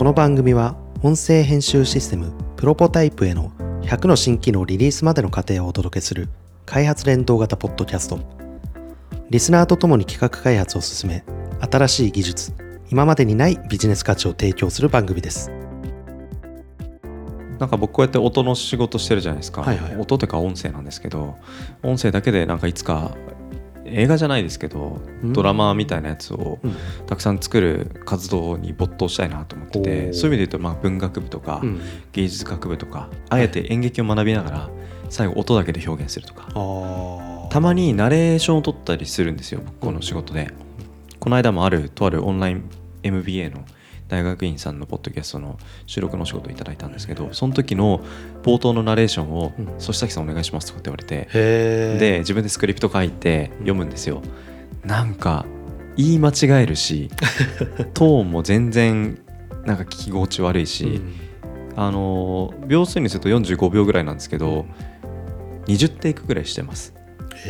この番組は音声編集システムプロポタイプへの100の新機能リリースまでの過程をお届けする開発連動型ポッドキャスト。リスナーとともに企画開発を進め新しい技術今までにないビジネス価値を提供する番組です。なんか僕こうやって音の仕事してるじゃないですか、はいはい。音というか音声なんですけど音声だけでなんかいつか映画じゃないですけどうん。ドラマみたいなやつをうん。たくさん作る活動に没頭したいなと思っておてー。そういう意味で言うとまあ文学部とかうん。芸術学部とかあえて演劇を学びながら最後音だけで表現するとか。たまにナレーションを取ったりするんですよ僕この仕事で。この間もあるとあるオンライン MBA の大学院さんのポッドキャストの収録の仕事をいただいたんですけどその時の冒頭のナレーションをうん「そしたきさんお願いします」とかって言われてで自分でスクリプト書いて読むんですよ。なんか言い間違えるし トーンも全然なんか聞き心地悪いし、うん。あの秒数にすると45秒ぐらいなんですけど、20テイクぐらいしてます。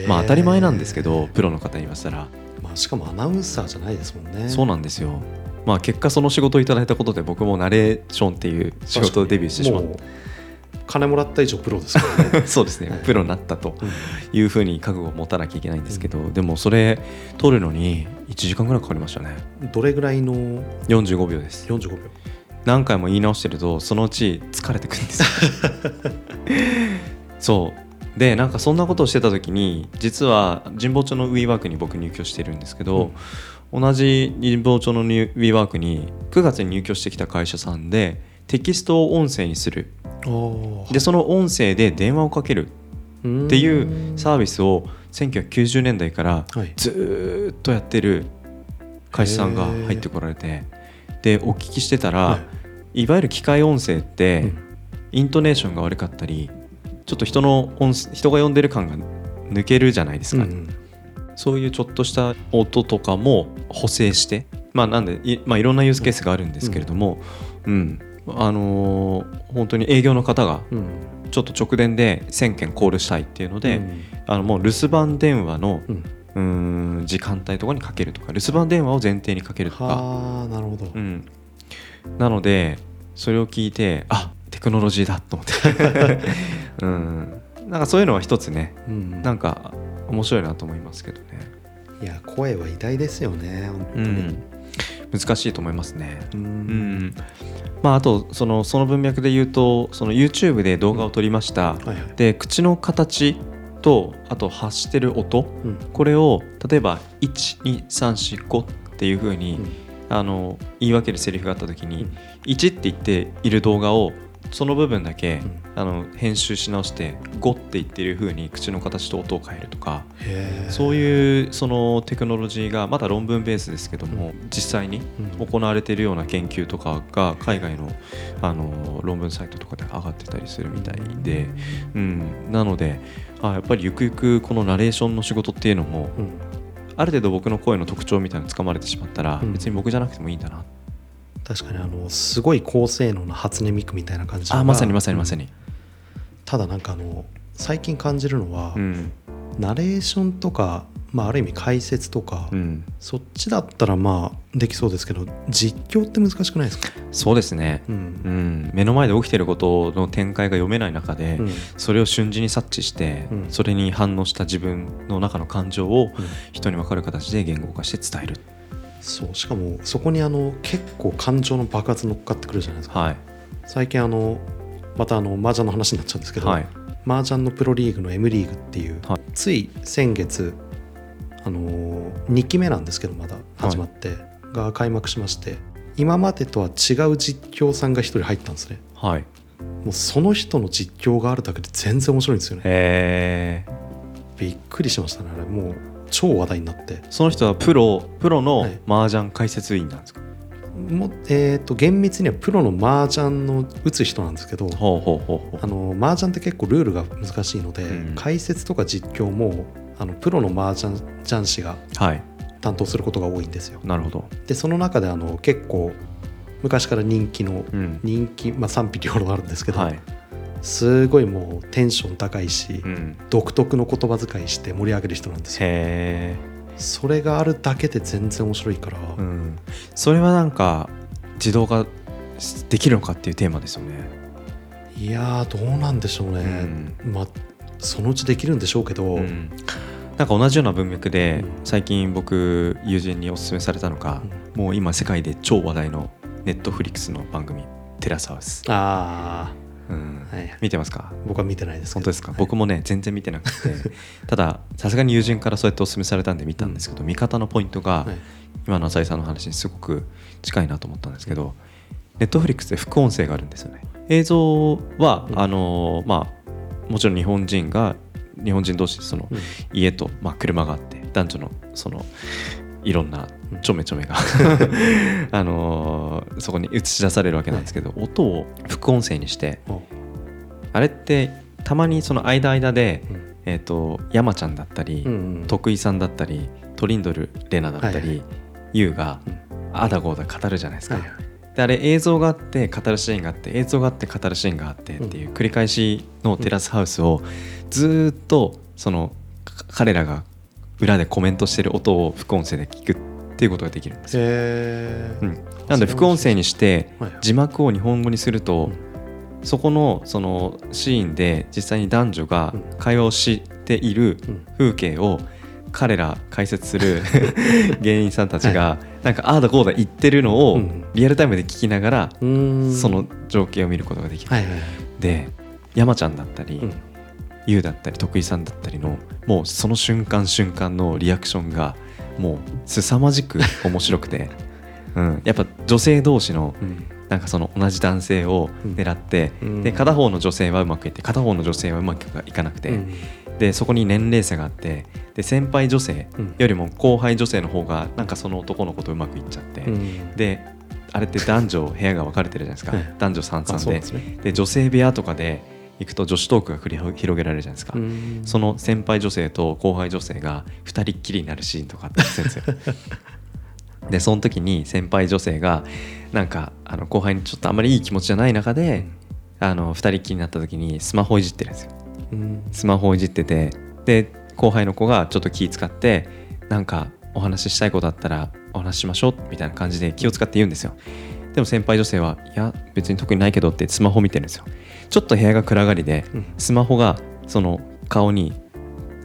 まあ当たり前なんですけどプロの方に言わせたら。まあ、しかもアナウンサーじゃないですもんね。そうなんですよまあ結果その仕事をいただいたことで僕もナレーションっていう仕事をデビューしてしまっもう金もらった以上プロですからね。た そうですね。プロになったとうんいうふうに覚悟を持たなきゃいけないんですけど、でもそれ取るのに1時間ぐらいかかりましたね。どれぐらいの？45秒です。45秒。何回も言い直してるとそのうち疲れてくるんですよ。そう。でなんかそんなことをしてた時に実は神保町の WeWork に僕入居してるんですけど、同じ神保町の WeWork に9月に入居してきた会社さんでテキストを音声にする。あでその音声で電話をかける。ーっていうサービスを1990年代からはい。ずーっとやってる会社さんが入ってこられて。でお聞きしてたら、はい。い、わゆる機械音声って、うん。イントネーションが悪かったりちょっと人の音人が呼んでる感が抜けるじゃないですか、うんそういうちょっとした音とかも補正してまあなんでい,、まあ、いろんなユースケースがあるんですけれども、うん。あのー本当に営業の方がうん。ちょっと直電で1000件コールしたいっていうので、うん。あのもう留守番電話のうん。うーん時間帯とかにかけるとか留守番電話を前提にかけるとか、はあなるほど、うん、なのでそれを聞いてあテクノロジーだと思って、うん、なんかそういうのは一つね。うん。なんか面白いなと思いますけどね、いや声は偉大ですよね本当に。うん、難しいと思いますね。ううん。んまあ、あとそのその文脈で言うとその YouTube で動画を撮りました、はいはい。で口の形とあと発してる音。うん。これを例えば12345っていう風に、うん。あの言い分けるセリフがあった時に、うん。1って言っている動画をその部分だけ、うんあの編集し直して5って言っている風に口の形と音を変えるとかそういうそのテクノロジーがまだ論文ベースですけども、実際にうん。行われているような研究とかが海外のあの論文サイトとかで上がってたりするみたいで、うん、なのであやっぱりゆくゆくこのナレーションの仕事っていうのもうん。ある程度僕の声の特徴みたいなのつかまれてしまったら、うん。別に僕じゃなくてもいいんだな。確かにあのすごい高性能な初音ミクみたいな感じあまさにまさにまさに、ただなんかあの最近感じるのは、うん。ナレーションとか、まあ、ある意味解説とか、うん、そっちだったらまあできそうですけど実況って難しくないですか、そうですね、ううん。ん、目の前で起きてることの展開が読めない中で、うん。それを瞬時に察知して、うん。それに反応した自分の中の感情を人に分かる形で言語化して伝える、そうしかもそこにあの結構感情の爆発乗っかってくるじゃないですか。はい。最近あのまたあの麻雀の話になっちゃうんですけど、はい。麻雀のプロリーグの M リーグっていう、はい。つい先月あの2期目なんですけどまだ始まって、が開幕しまして今までとは違う実況さんが1人入ったんですね。はい。もうその人の実況があるだけで全然面白いんですよね。びっくりしましたねあれ。もう超話題になって。その人はプロプロのはい。麻雀解説員なんですか、もうえー、と厳密にはプロの麻雀の打つ人なんですけどあの麻雀って結構ルールが難しいので、うん。解説とか実況もあのプロの麻雀雀士がはい。担当することが多いんですよ。なるほど、でその中であの結構昔から人気のうん。人気、まあ、賛否両論あるんですけど、はい。すごいもうテンション高いし、うん、独特の言葉遣いして盛り上げる人なんですよそれがあるだけで全然面白いから、うん、それはなんか自動化できるのかっていうテーマですよね。いやーどうなんでしょうね、まあそのうちできるんでしょうけど、うん。なんか同じような文脈でうん。最近僕友人におすすめされたのが、もう今世界で超話題のネットフリックスの番組「テラスハウス」あうん。あ、はい、見てますか？僕は見てないです本当ですか、はい。僕もね全然見てなくて。たださすがに友人からそうやってお勧めされたんで見たんですけど、見方のポイントが、はい。今の浅井さんの話にすごく近いなと思ったんですけどネットフリックスで副音声があるんですよね。映像は、うん。あのまあもちろん日本人が日本人同士でそのうん。家と、まあ、車があって男女のそのいろんなちょめちょめが。あのーそこに映し出されるわけなんですけど、音を副音声にしてお。あれってたまにその間間で、うん。えー、と山ちゃんだったり、うんうん徳井さんだったりトリンドルレナだったり、はいはユウがうん。あだこうだ語るじゃないですか。はいはい。であれ映像があって語るシーンがあって映像があって語るシーンがあってっていう繰り返しのテラスハウスをずーっとそのか彼らが裏でコメントしてる音を副音声で聞くっていうことができるんですよ。うん、なんで副音声にしてはい字幕を日本語にするとうんそこのそのシーンで実際に男女がうん。会話をしているうん。風景を彼ら解説する 芸人さんたちがなんかああだこうだ言ってるのをうん。リアルタイムで聞きながらその情景を見ることができる。はいはいはい。で山ちゃんだったり、うん。だったり徳井さんだったりのもうその瞬間瞬間のリアクションがもう凄まじく面白くて、うん、やっぱ女性同士のうん。なんかその同じ男性を狙って、うん。で片方の女性はうまくいって片方の女性はうまくいかなくて、うん。でそこに年齢差があってで先輩女性うん。よりも後輩女性の方がなんかその男の子とうまくいっちゃって、うん。であれって男女部屋が分かれてるじゃないですか、は い男女三あ々でですね。で女性部屋とかで行くと女子トークが繰り広げられるじゃないですか、うん。その先輩女性と後輩女性が2人っきりになるシーンとかあったんですよ。でその時に先輩女性がなんかあの後輩にちょっとあまりいい気持ちじゃない中で、あの2人っきりになった時にスマホいじってるんですよ。うん。スマホをいじっててで後輩の子がちょっと気使ってなんかお話ししたいことあったらお話ししましょうみたいな感じで気を使って言うんですよ。でも先輩女性はいや別に特にないけどってスマホ見てるんですよちょっと部屋が暗がりでうん。スマホがその顔に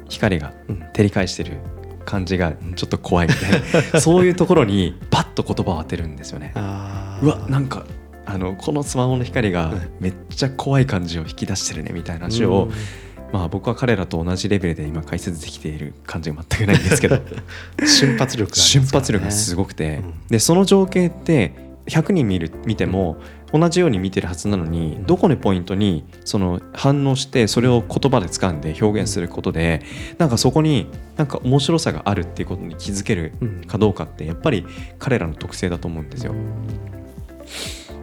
光がうん。照り返してる感じがちょっと怖いみたいな。そういうところにパッと言葉を当てるんですよね。うわなんかあのこのスマホの光がはいめっちゃ怖い感じを引き出してるねみたいな話を、まあ僕は彼らと同じレベルで今解説できている感じが全くないんですけどうん 瞬発力がね。瞬発力がすごくて、うん。でその情景って100人見る見ても同じように見てるはずなのに、うんどこのポイントにその反応してそれを言葉で掴んで表現することでなんかそこになんか面白さがあるっていうことに気づけるうん。かどうかってやっぱり彼らの特性だと思うんですよ。うん。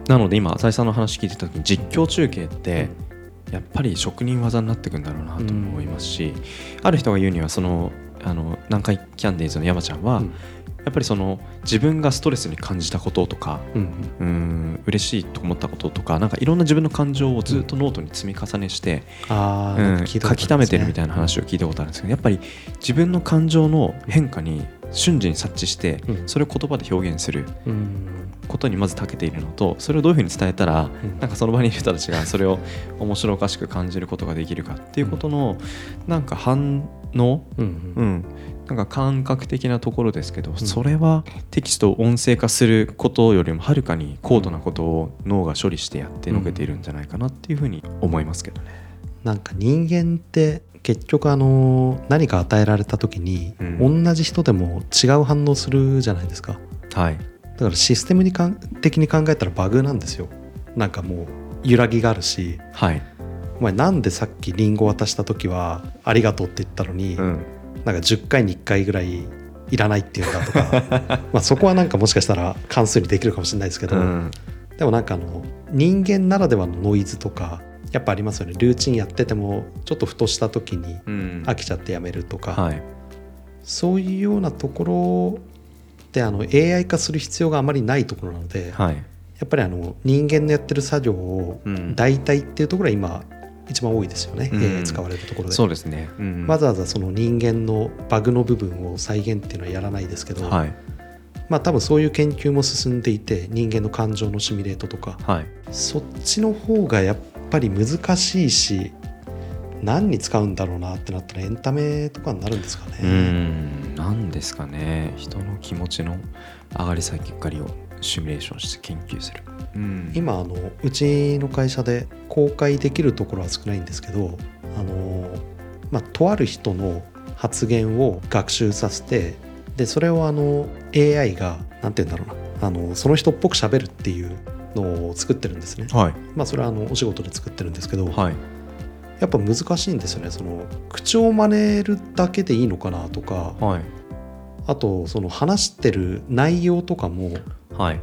なので今浅井さんの話聞いてた時に実況中継ってやっぱり職人技になってくんだろうなと思いますし、ある人が言うにはそのあの南海キャンディーズの山ちゃんは、うんやっぱりその自分がストレスに感じたこととかうんうーん嬉しいと思ったこととかなんかいろんな自分の感情をずっとノートに積み重ねして、あうん書き溜めてるみいたいな話を聞いたことあるんですけどやっぱり自分の感情の変化に瞬時に察知してうん。それを言葉で表現するうん。ことにまず長けているのとそれをどういうふうに伝えたらうん。なんかその場にいる人たちが それを面白おかしく感じることができるかっていうことのなんか反応うん。うん、なんか感覚的なところですけど、それはテキストを音声化することよりもはるかに高度なことを脳が処理してやってのけているんじゃないかなっていうふうに思いますけどね。なんか人間って結局あの何か与えられた時に、うん。同じ人でも違う反応するじゃないですか。はい、だからシステムにかん的に考えたらバグなんですよ。なんかもう揺らぎがあるし。はい。お前なんでさっきリンゴ渡した時はありがとうって言ったのに、うんなんか10回に1回ぐらいいらないっていうんだとか まあそこはなんかもしかしたら関数にできるかもしれないですけど、うん。でもなんかあの人間ならではのノイズとかやっぱありますよね。ルーチンやっててもちょっとふとした時にうん。飽きちゃってやめるとか、はい。そういうようなところであの AI 化する必要があまりないところなので、はい。やっぱりあの人間のやってる作業をうん。代替っていうところが今一番多いですよね、うん。AI 使われるところで。そうですね。うん。わざわざその人間のバグの部分を再現っていうのはやらないですけど、はい。まあ多分そういう研究も進んでいて人間の感情のシミュレートとか。はい。そっちの方がやっぱり難しいし何に使うんだろうなってなったらエンタメとかになるんですかね。うーん。なんですかね。人の気持ちの上がり下がりをシミュレーションして研究する、うん、今あのうちの会社で公開できるところは少ないんですけどあの、まあ、とある人の発言を学習させてでそれをあの AI が何て言うんだろうなあのその人っぽく喋るっていうのを作ってるんですね。はい。まあそれはあのお仕事で作ってるんですけど、はい。やっぱ難しいんですよねその口を真似るだけでいいのかなとかはい。あとその話してる内容とかもはい。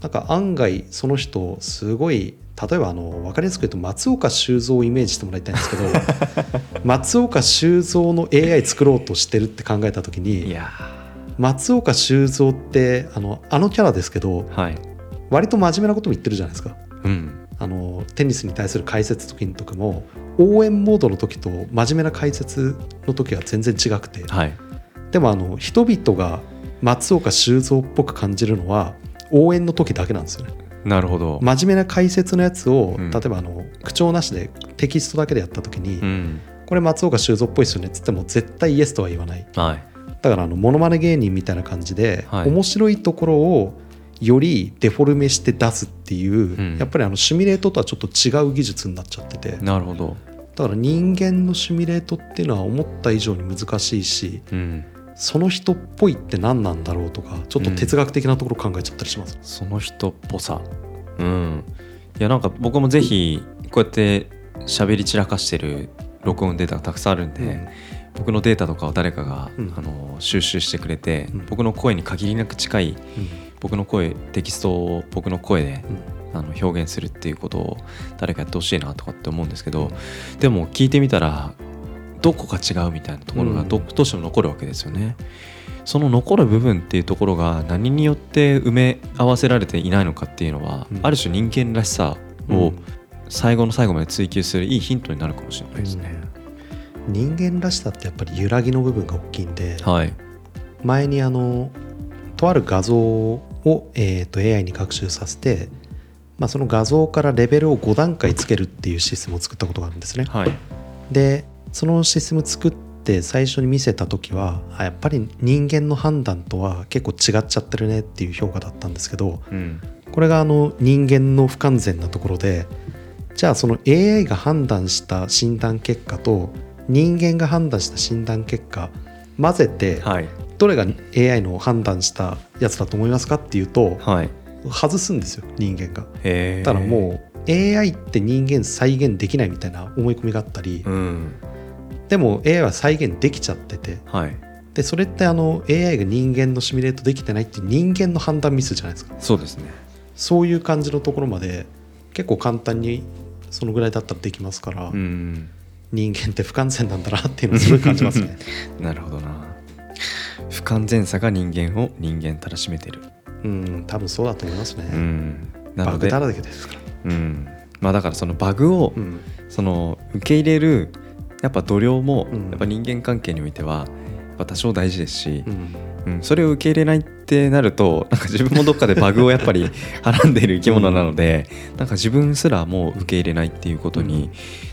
なんか案外その人すごい例えばあの分かりやすく言うと松岡修造をイメージしてもらいたいんですけど 松岡修造の AI 作ろうとしてるって考えた時いにや。松岡修造ってあのあのキャラですけどーはい。割と真面目なことも言ってるじゃないですか。うん。あのテニスに対する解説時の時も応援モードの時と真面目な解説の時は全然違くてはい。でもあの人々が松岡修造っぽく感じるのは応援の時だけなんですよねなるほど、真面目な解説のやつを、うん。例えばあの口調なしでテキストだけでやった時に、うん。これ松岡修造っぽいですよねっつっても絶対イエスとは言わない。はい。だからあのモノマネ芸人みたいな感じで、はい。面白いところをよりデフォルメして出すっていう、うん。やっぱりあのシミュレートとはちょっと違う技術になっちゃってて。なるほど。だから人間のシミュレートっていうのは思った以上に難しいしうんその人っぽいって何なんだろうとかちょっと哲学的なところ考えちゃったりします、その人っぽさ。うん。いやなんか僕もぜひこうやって喋り散らかしてる録音データがたくさんあるんで、うん。僕のデータとかを誰かが、うん。あの収集してくれて、うん。僕の声に限りなく近い僕の声テキストを僕の声でうん。あの表現するっていうことを誰かやってほしいなとかって思うんですけどでも聞いてみたらどこか違うみたいなところがど,、うしても残るわけですよね。その残る部分っていうところが何によって埋め合わせられていないのかっていうのは、うんある種人間らしさを最後の最後まで追求するいいヒントになるかもしれないですね。人間らしさってやっぱり揺らぎの部分が大きいんではい、前にあのとある画像を、えー、と AI に学習させて、まあ、その画像からレベルを5段階つけるっていうシステムを作ったことがあるんですね。はい、でそのシステム作って最初に見せた時はあやっぱり人間の判断とは結構違っちゃってるねっていう評価だったんですけどうん。これがあの人間の不完全なところでじゃあその AI が判断した診断結果と人間が判断した診断結果混ぜてはい。どれが AI の判断したやつだと思いますかっていうとはい。外すんですよ人間が。へえだもう AI って人間再現できないみたいな思い込みがあったりうんでも AI は再現できちゃってて。はい。でそれってあの AI が人間のシミュレートできてないっていう人間の判断ミスじゃないですか。そうですね。そういう感じのところまで結構簡単にそのぐらいだったらできますから、うん。人間って不完全なんだなっていうのをすごい感じますね。なるほどな。不完全さが人間を人間たらしめてる。うん多分そうだと思いますね、うん。なのでバグだらけですから。うん。まあだからそのバグをうん。その受け入れるやっぱ度量もうん。やっぱ人間関係においてはやっぱ多少大事ですしう、ん。うん、それを受け入れないってなるとなんか自分もどっかでバグをやっぱり はらんでいる生き物なのでなんか自分すらもう受け入れないっていうことに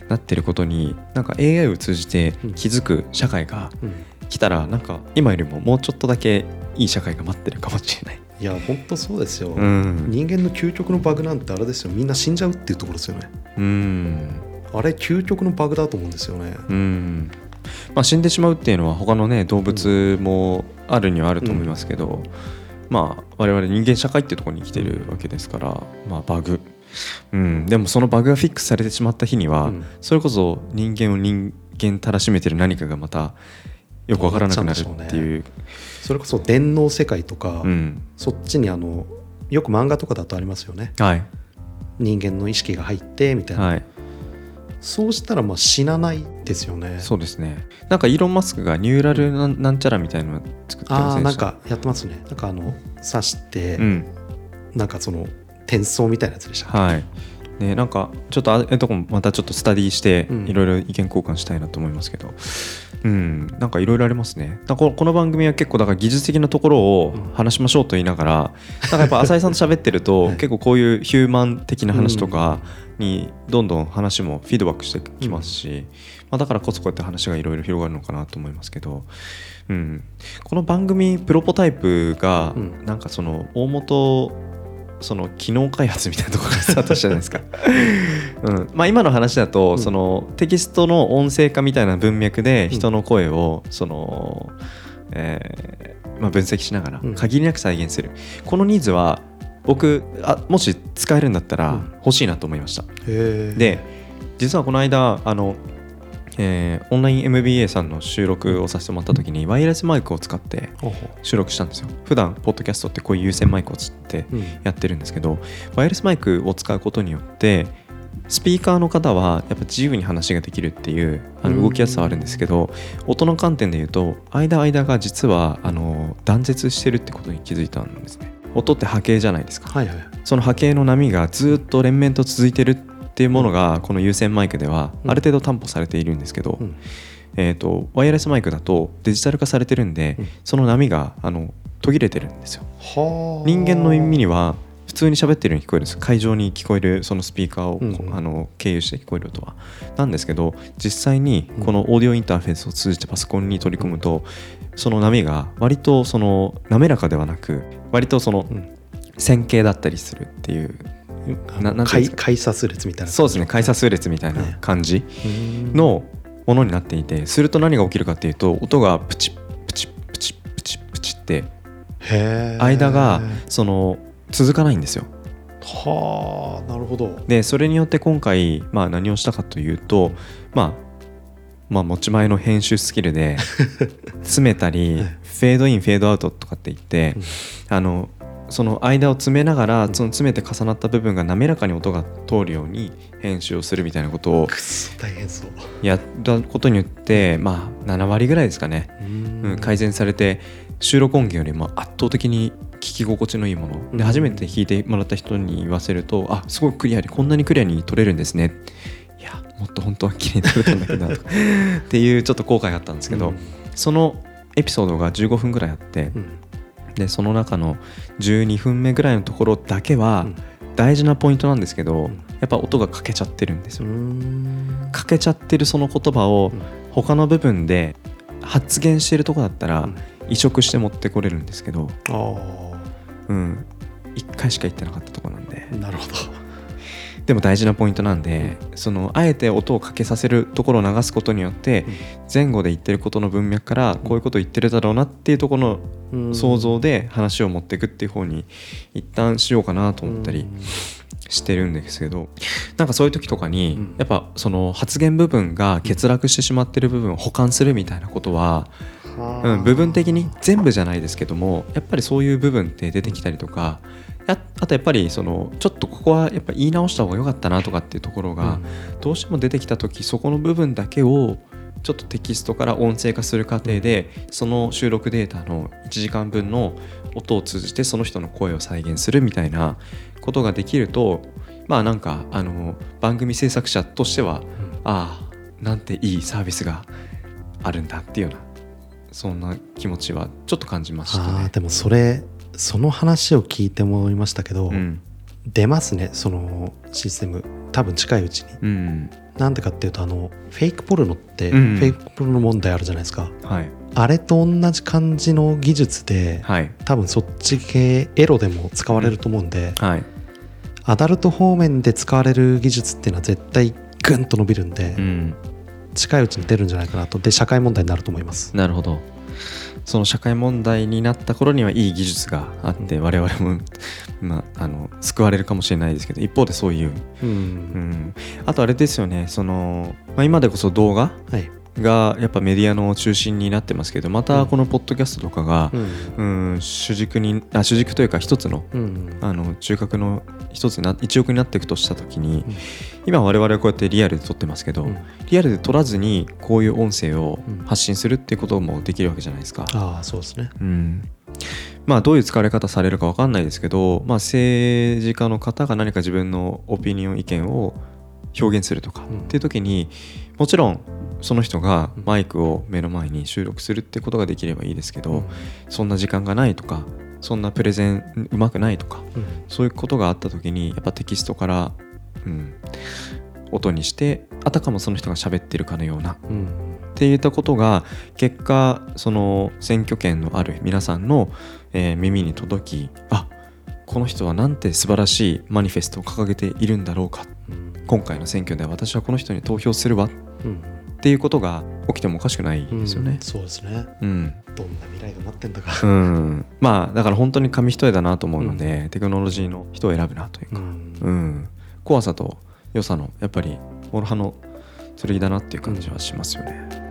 なってることになんか AI を通じて気づく社会がうん。来たらなんか今よりももうちょっとだけいい社会が待ってるかもしれない。いや本当そうですよ、うん、人間の究極のバグなんてあれですよ。みんな死んじゃうっていうところですよね。うんあれ究極のバグだと思うんですよね。うん。まあ、死んでしまうっていうのは他のね動物もあるにはあると思いますけど、まあ我々人間社会ってところに生きてるわけですから、まあ、バグ、うん、でもそのバグがフィックスされてしまった日には、うん。それこそ人間を人間たらしめてる何かがまたよくわからなくなるっていう。それこそ電脳世界とか、うん。そっちにあのよく漫画とかだとありますよね。はい。人間の意識が入ってみたいな、はいそうしたらまあ死なないですよね。そうですね。なんかイーロン・マスクがニューラルなんちゃらみたいなの作ってませんでしたああなんかやってますね。なんかあの刺して、うん。なんかその転送みたいなやつでした、はい。ね、なんかちょっとあえとこもまたちょっとスタディしてうん。いろいろ意見交換したいなと思いますけど。うん。なんかいろいろありますね。だここの番組は結構だから技術的なところを話しましょうと言いながらなんかやっぱ浅井さんと喋ってると はい。結構こういうヒューマン的な話とかにどんどん話もフィードバックしてきますし、まあ、だからこそこうやって話がいろいろ広がるのかなと思いますけど、うん、この番組プロポタイプがうん。なんかその大元その機能開発みたいなところからスタートしたじゃないですか、うん。まあ、今の話だと、うん。そのテキストの音声化みたいな文脈で人の声をその、えーまあ、分析しながらうん。限りなく再現する、このニーズは僕あもし使えるんだったらうん。欲しいなと思いました、へえで実はこの間あの、えーオンライン MBA さんの収録をさせてもらった時にワイヤレスマイクを使って収録したんですよ。普段ポッドキャストってこういう有線マイクをつってううん。やってるんですけどワイヤレスマイクを使うことによってスピーカーの方はやっぱ自由に話ができるっていうあの動きやすさはあるんですけど音の観点で言うと間間が実はあの断絶してるってことに気づいたんですね音って波形じゃないですか。はいはい。その波形の波がずっと連綿と続いてるっていうものがこの有線マイクではうん。ある程度担保されているんですけど、うん。えー、とワイヤレスマイクだとデジタル化されてるんで、うん。その波があの途切れてるんですよ。はあ。人間の耳には普通に喋ってるように聞こえるんです。会場に聞こえるそのスピーカーを、うんうん。あの経由して聞こえる音は。なんですけど実際にこのオーディオインターフェースを通じてパソコンに取り込むとその波が割とその滑らかではなく割とそのうん。線形だったりするっていう解差数列みたいなそうですね解差数列みたいな感じうん。のものになっていてすると何が起きるかっていうと音がプチップチップチップチップチって間がその続かないんですよ。はあなるほど。でそれによって今回、まあ、何をしたかというと、まあ、まあ持ち前の編集スキルで 詰めたりはい。フェードインフェードアウトとかって言って、あのその間を詰めながらその詰めて重なった部分が滑らかに音が通るように編集をするみたいなことを やったことによってまあ7割ぐらいですかね、うん、改善されて収録音源よりも圧倒的に聞き心地のいいもの。うん。で初めて弾いてもらった人に言わせるとあすごいクリアにこんなにクリアに撮れるんですねもっと本当は綺麗に撮れたんだけどなとか っていうちょっと後悔があったんですけど、うん。そのエピソードが15分ぐらいあってうん。でその中の12分目ぐらいのところだけはうん。大事なポイントなんですけど、ん。やっぱ音が欠けちゃってるんですよ。う。ん。欠けちゃってるその言葉をうん。他の部分で発言してるとこだったらうん。移植して持ってこれるんですけど、あうん、1回しか言ってなかったとこなんで。あなるほどでも大事なポイントなんでそのあえて音をかけさせるところを流すことによって前後で言ってることの文脈からこういうことを言ってるだろうなっていうところうん。の想像で話を持っていくっていう方に一旦しようかなと思ったりしてるんですけどなんかそういう時とかにうん。やっぱその発言部分が欠落してしまってる部分を補完するみたいなことははあ。うん、部分的に全部じゃないですけどもやっぱりそういう部分って出てきたりとかやあとやっぱりそのちょっとここはやっぱ言い直した方が良かったなとかっていうところがどうしても出てきた時そこの部分だけをちょっとテキストから音声化する過程でその収録データの1時間分の音を通じてその人の声を再現するみたいなことができるとまあなんかあの番組制作者としてはああなんていいサービスがあるんだっていうようなそんな気持ちはちょっと感じましたね。でもそれその話を聞いて思いましたけど、うん。出ますねそのシステム。多分近いうちに。うん。なんでかっていうとあのフェイクポルノって、うん。フェイクポルノ問題あるじゃないですか。はい。あれと同じ感じの技術で、はい。多分そっち系エロでも使われると思うんで、はい。アダルト方面で使われる技術っていうのは絶対グンと伸びるんで、うん。近いうちに出るんじゃないかなと。で社会問題になると思います。なるほどその社会問題になった頃にはいい技術があって我々も、まあ、あの救われるかもしれないですけど一方でそういう、うん、うん、あとあれですよねその、まあ、今でこそ動画はい、がやっぱメディアの中心になってますけどまたこのポッドキャストとかがう、ん。うん、主軸にあ主軸というか一つのうん。あの中核の一つな一億になっていくとした時に、うん。今我々はこうやってリアルで撮ってますけど、うん。リアルで撮らずにこういう音声をうん。発信するっていうこともできるわけじゃないですか。ああそうですね。うん。まあどういう使われ方されるか分かんないですけど、まあ、政治家の方が何か自分のオピニオン意見を表現するとかうんっていう時にもちろんその人がマイクを目の前に収録するってことができればいいですけど、うん。そんな時間がないとかそんなプレゼンうまくないとかうん。そういうことがあった時にやっぱテキストから、うん、音にしてあたかもその人が喋ってるかのようなうん。っていったことが結果その選挙権のある皆さんの、えー耳に届きあこの人はなんて素晴らしいマニフェストを掲げているんだろうか。うん。今回の選挙では私はこの人に投票するわ。っうんていうことが起きてもおかしくないですよね。そうですね。うん、どんな未来が待ってんだか。うん、まあだから本当に紙一重だなと思うので、テクノロジーの人を選ぶなというか、うん。うん、怖さと良さのやっぱりモロハの剣だなっていう感じはしますよね。